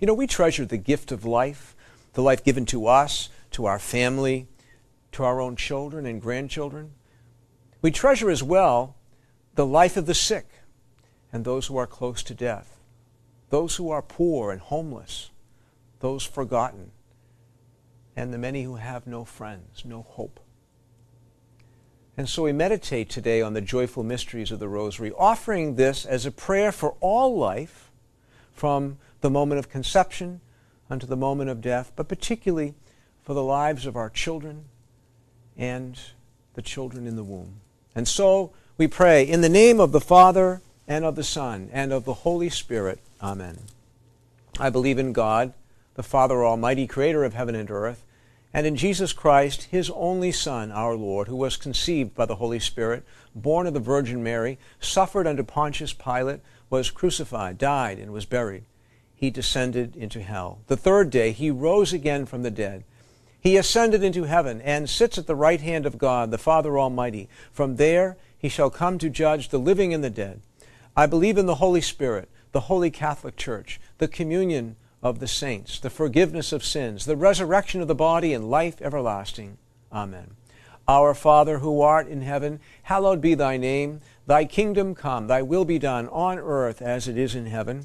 You know, we treasure the gift of life, the life given to us, to our family, to our own children and grandchildren. We treasure as well the life of the sick and those who are close to death, those who are poor and homeless, those forgotten, and the many who have no friends, no hope. And so we meditate today on the joyful mysteries of the Rosary, offering this as a prayer for all life from the moment of conception unto the moment of death, but particularly for the lives of our children and the children in the womb. And so we pray in the name of the Father and of the Son and of the Holy Spirit. Amen. I believe in God, the Father Almighty, creator of heaven and earth and in Jesus Christ, his only Son, our Lord, who was conceived by the Holy Spirit, born of the Virgin Mary, suffered under Pontius Pilate, was crucified, died, and was buried. He descended into hell. The third day he rose again from the dead. He ascended into heaven and sits at the right hand of God, the Father Almighty. From there he shall come to judge the living and the dead. I believe in the Holy Spirit, the holy Catholic Church, the communion of the saints, the forgiveness of sins, the resurrection of the body, and life everlasting. Amen. Our Father who art in heaven, hallowed be thy name. Thy kingdom come, thy will be done on earth as it is in heaven.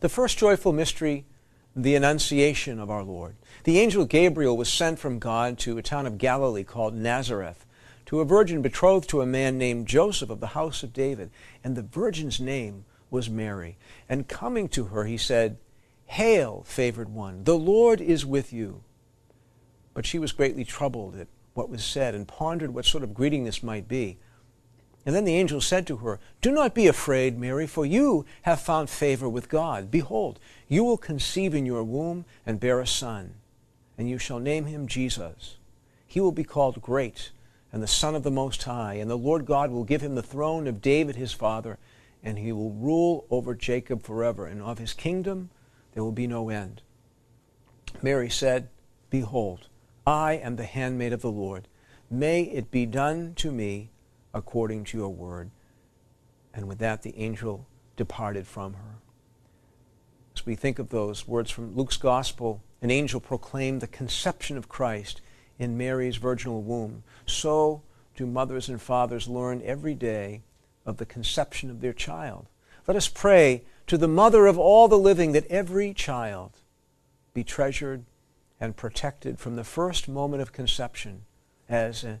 The first joyful mystery, the Annunciation of our Lord. The angel Gabriel was sent from God to a town of Galilee called Nazareth to a virgin betrothed to a man named Joseph of the house of David, and the virgin's name was Mary. And coming to her, he said, Hail, favored one, the Lord is with you. But she was greatly troubled at what was said and pondered what sort of greeting this might be. And then the angel said to her, Do not be afraid, Mary, for you have found favor with God. Behold, you will conceive in your womb and bear a son and you shall name him Jesus. He will be called Great and the Son of the Most High, and the Lord God will give him the throne of David his father, and he will rule over Jacob forever, and of his kingdom there will be no end. Mary said, Behold, I am the handmaid of the Lord. May it be done to me according to your word. And with that, the angel departed from her. As we think of those words from Luke's Gospel, an angel proclaimed the conception of Christ in Mary's virginal womb. So do mothers and fathers learn every day of the conception of their child. Let us pray to the mother of all the living that every child be treasured and protected from the first moment of conception as a,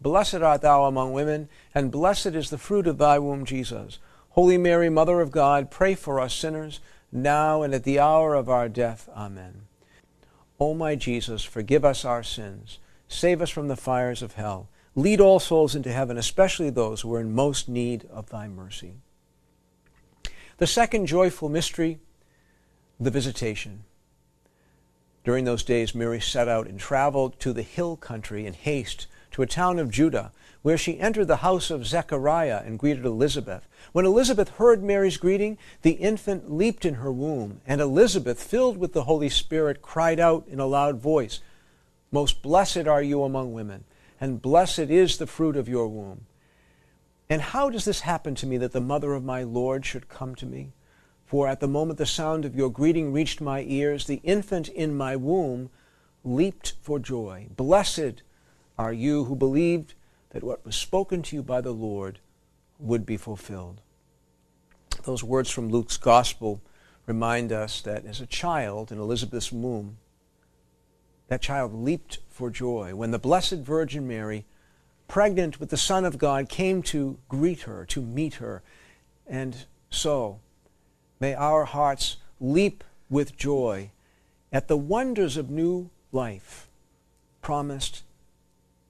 Blessed art thou among women, and blessed is the fruit of thy womb, Jesus. Holy Mary, Mother of God, pray for us sinners, now and at the hour of our death. Amen. O my Jesus, forgive us our sins. Save us from the fires of hell. Lead all souls into heaven, especially those who are in most need of thy mercy. The second joyful mystery, the visitation. During those days, Mary set out and traveled to the hill country in haste to a town of Judah, where she entered the house of Zechariah and greeted Elizabeth. When Elizabeth heard Mary's greeting, the infant leaped in her womb, and Elizabeth, filled with the Holy Spirit, cried out in a loud voice, Most blessed are you among women, and blessed is the fruit of your womb. And how does this happen to me that the mother of my Lord should come to me? For at the moment the sound of your greeting reached my ears, the infant in my womb leaped for joy. Blessed are you who believed that what was spoken to you by the Lord would be fulfilled. Those words from Luke's Gospel remind us that as a child in Elizabeth's womb, that child leaped for joy when the Blessed Virgin Mary pregnant with the Son of God, came to greet her, to meet her. And so, may our hearts leap with joy at the wonders of new life promised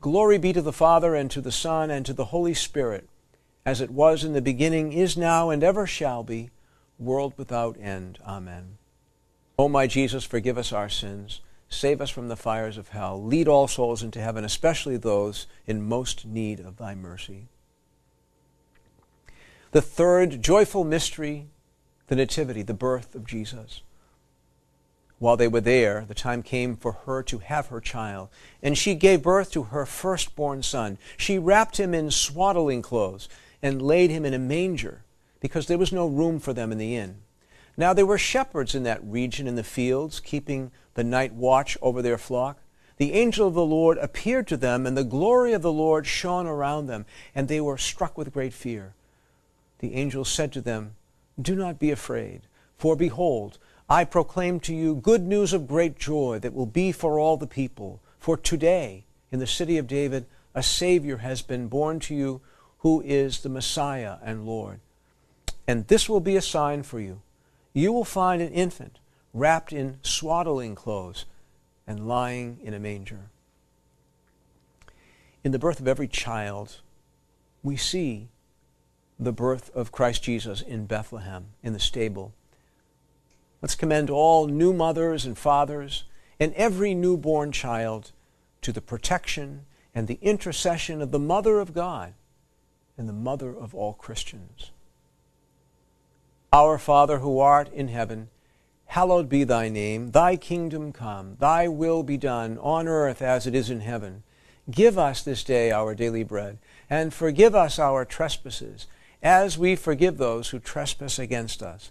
Glory be to the Father, and to the Son, and to the Holy Spirit as it was in the beginning, is now, and ever shall be, world without end. Amen. O my Jesus, forgive us our sins, save us from the fires of hell, lead all souls into heaven, especially those in most need of thy mercy. The third joyful mystery, the Nativity, the birth of Jesus. While they were there, the time came for her to have her child, and she gave birth to her firstborn son. She wrapped him in swaddling clothes and laid him in a manger, because there was no room for them in the inn. Now there were shepherds in that region in the fields, keeping the night watch over their flock. The angel of the Lord appeared to them, and the glory of the Lord shone around them, and they were struck with great fear. The angel said to them, Do not be afraid, for behold, I proclaim to you good news of great joy that will be for all the people. For today, in the city of David, a Savior has been born to you who is the Messiah and Lord. And this will be a sign for you. You will find an infant wrapped in swaddling clothes and lying in a manger. In the birth of every child, we see the birth of Christ Jesus in Bethlehem, in the stable. Let's commend all new mothers and fathers and every newborn child to the protection and the intercession of the Mother of God and the mother of all Christians. Our Father who art in heaven, hallowed be thy name. Thy kingdom come, thy will be done on earth as it is in heaven. Give us this day our daily bread, and forgive us our trespasses, as we forgive those who trespass against us.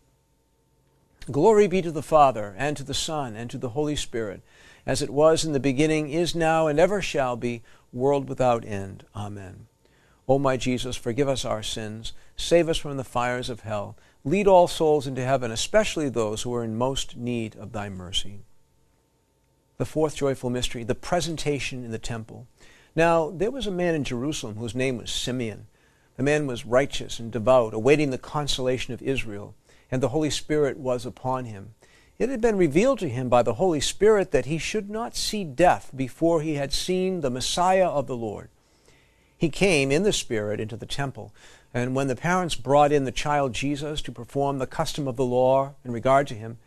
Glory be to the Father, and to the Son, and to the Holy Spirit as it was in the beginning, is now, and ever shall be, world without end. Amen. O my Jesus, forgive us our sins, save us from the fires of hell, lead all souls into heaven, especially those who are in most need of thy mercy. The fourth joyful mystery, the presentation in the temple. Now, there was a man in Jerusalem whose name was Simeon. The man was righteous and devout, awaiting the consolation of Israel, and the Holy Spirit was upon him. It had been revealed to him by the Holy Spirit that he should not see death before he had seen the Messiah of the Lord. He came in the Spirit into the temple, and when the parents brought in the child Jesus to perform the custom of the law in regard to him,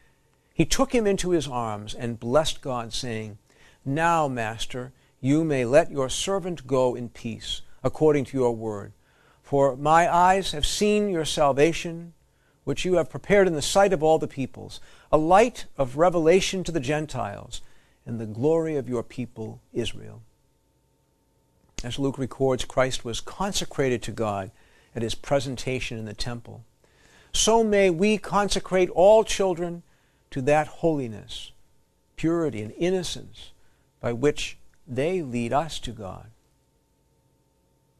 he took him into his arms and blessed God, saying, Now, Master, you may let your servant go in peace, according to your word. For my eyes have seen your salvation, which you have prepared in the sight of all the peoples, a light of revelation to the Gentiles, and the glory of your people Israel. As Luke records, Christ was consecrated to God at his presentation in the temple. So may we consecrate all children to that holiness, purity, and innocence by which they lead us to God.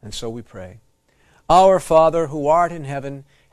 And so we pray. Our Father, who art in heaven,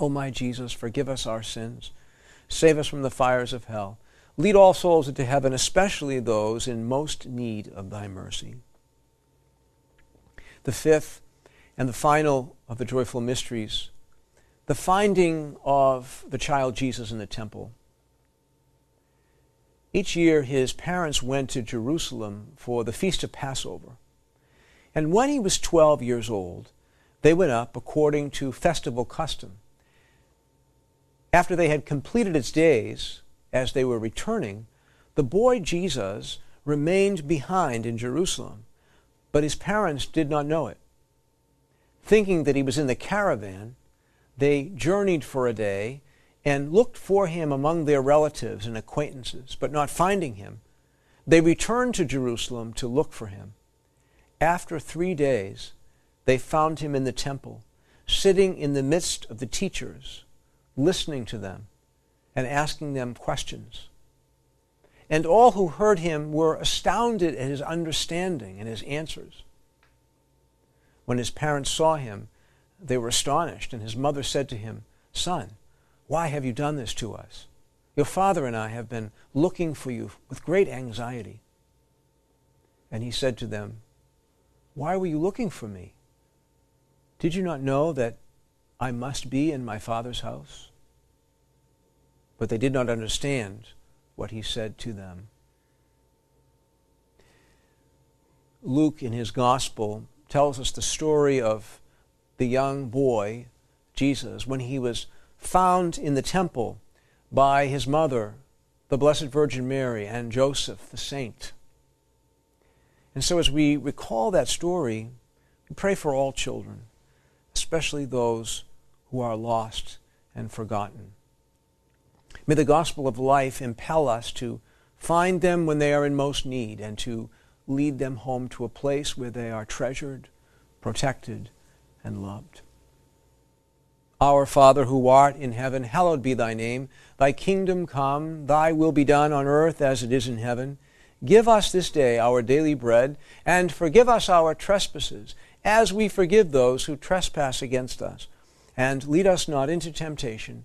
O my Jesus, forgive us our sins. Save us from the fires of hell. Lead all souls into heaven, especially those in most need of thy mercy. The fifth and the final of the joyful mysteries, the finding of the child Jesus in the temple. Each year, his parents went to Jerusalem for the feast of Passover. And when he was 12 years old, they went up according to festival custom after they had completed its days, as they were returning, the boy Jesus remained behind in Jerusalem, but his parents did not know it. Thinking that he was in the caravan, they journeyed for a day and looked for him among their relatives and acquaintances, but not finding him, they returned to Jerusalem to look for him. After three days, they found him in the temple, sitting in the midst of the teachers listening to them and asking them questions. And all who heard him were astounded at his understanding and his answers. When his parents saw him, they were astonished, and his mother said to him, Son, why have you done this to us? Your father and I have been looking for you with great anxiety. And he said to them, Why were you looking for me? Did you not know that I must be in my Father's house? But they did not understand what he said to them. Luke, in his Gospel, tells us the story of the young boy, Jesus, when he was found in the temple by his mother, the Blessed Virgin Mary, and Joseph, the saint. And so, as we recall that story, we pray for all children, especially those who are lost and forgotten. May the gospel of life impel us to find them when they are in most need and to lead them home to a place where they are treasured, protected, and loved. Our Father who art in heaven, hallowed be thy name. Thy kingdom come, thy will be done on earth as it is in heaven. Give us this day our daily bread, and forgive us our trespasses, as we forgive those who trespass against us and lead us not into temptation,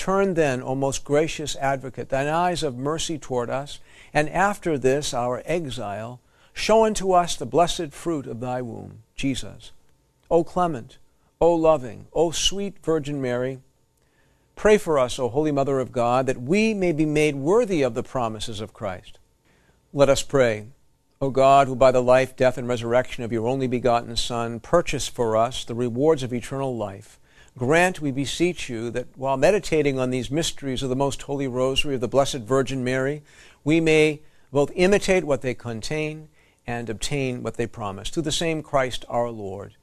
Turn then, O most gracious advocate, thine eyes of mercy toward us, and after this our exile, Show unto us the blessed fruit of thy womb, Jesus. O clement, O loving, O sweet Virgin Mary, Pray for us, O Holy Mother of God, that we may be made worthy of the promises of Christ. Let us pray. O God, who by the life, death, and resurrection of your only begotten Son purchased for us the rewards of eternal life, grant, we beseech you, that while meditating on these mysteries of the most holy rosary of the Blessed Virgin Mary, we may both imitate what they contain and obtain what they promise. Through the same Christ our Lord.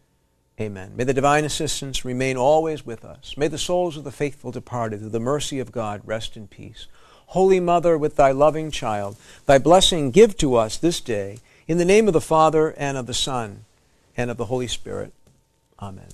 Amen. May the divine assistance remain always with us. May the souls of the faithful departed, through the mercy of God, rest in peace. Holy Mother, with thy loving child, thy blessing give to us this day, in the name of the Father, and of the Son, and of the Holy Spirit. Amen.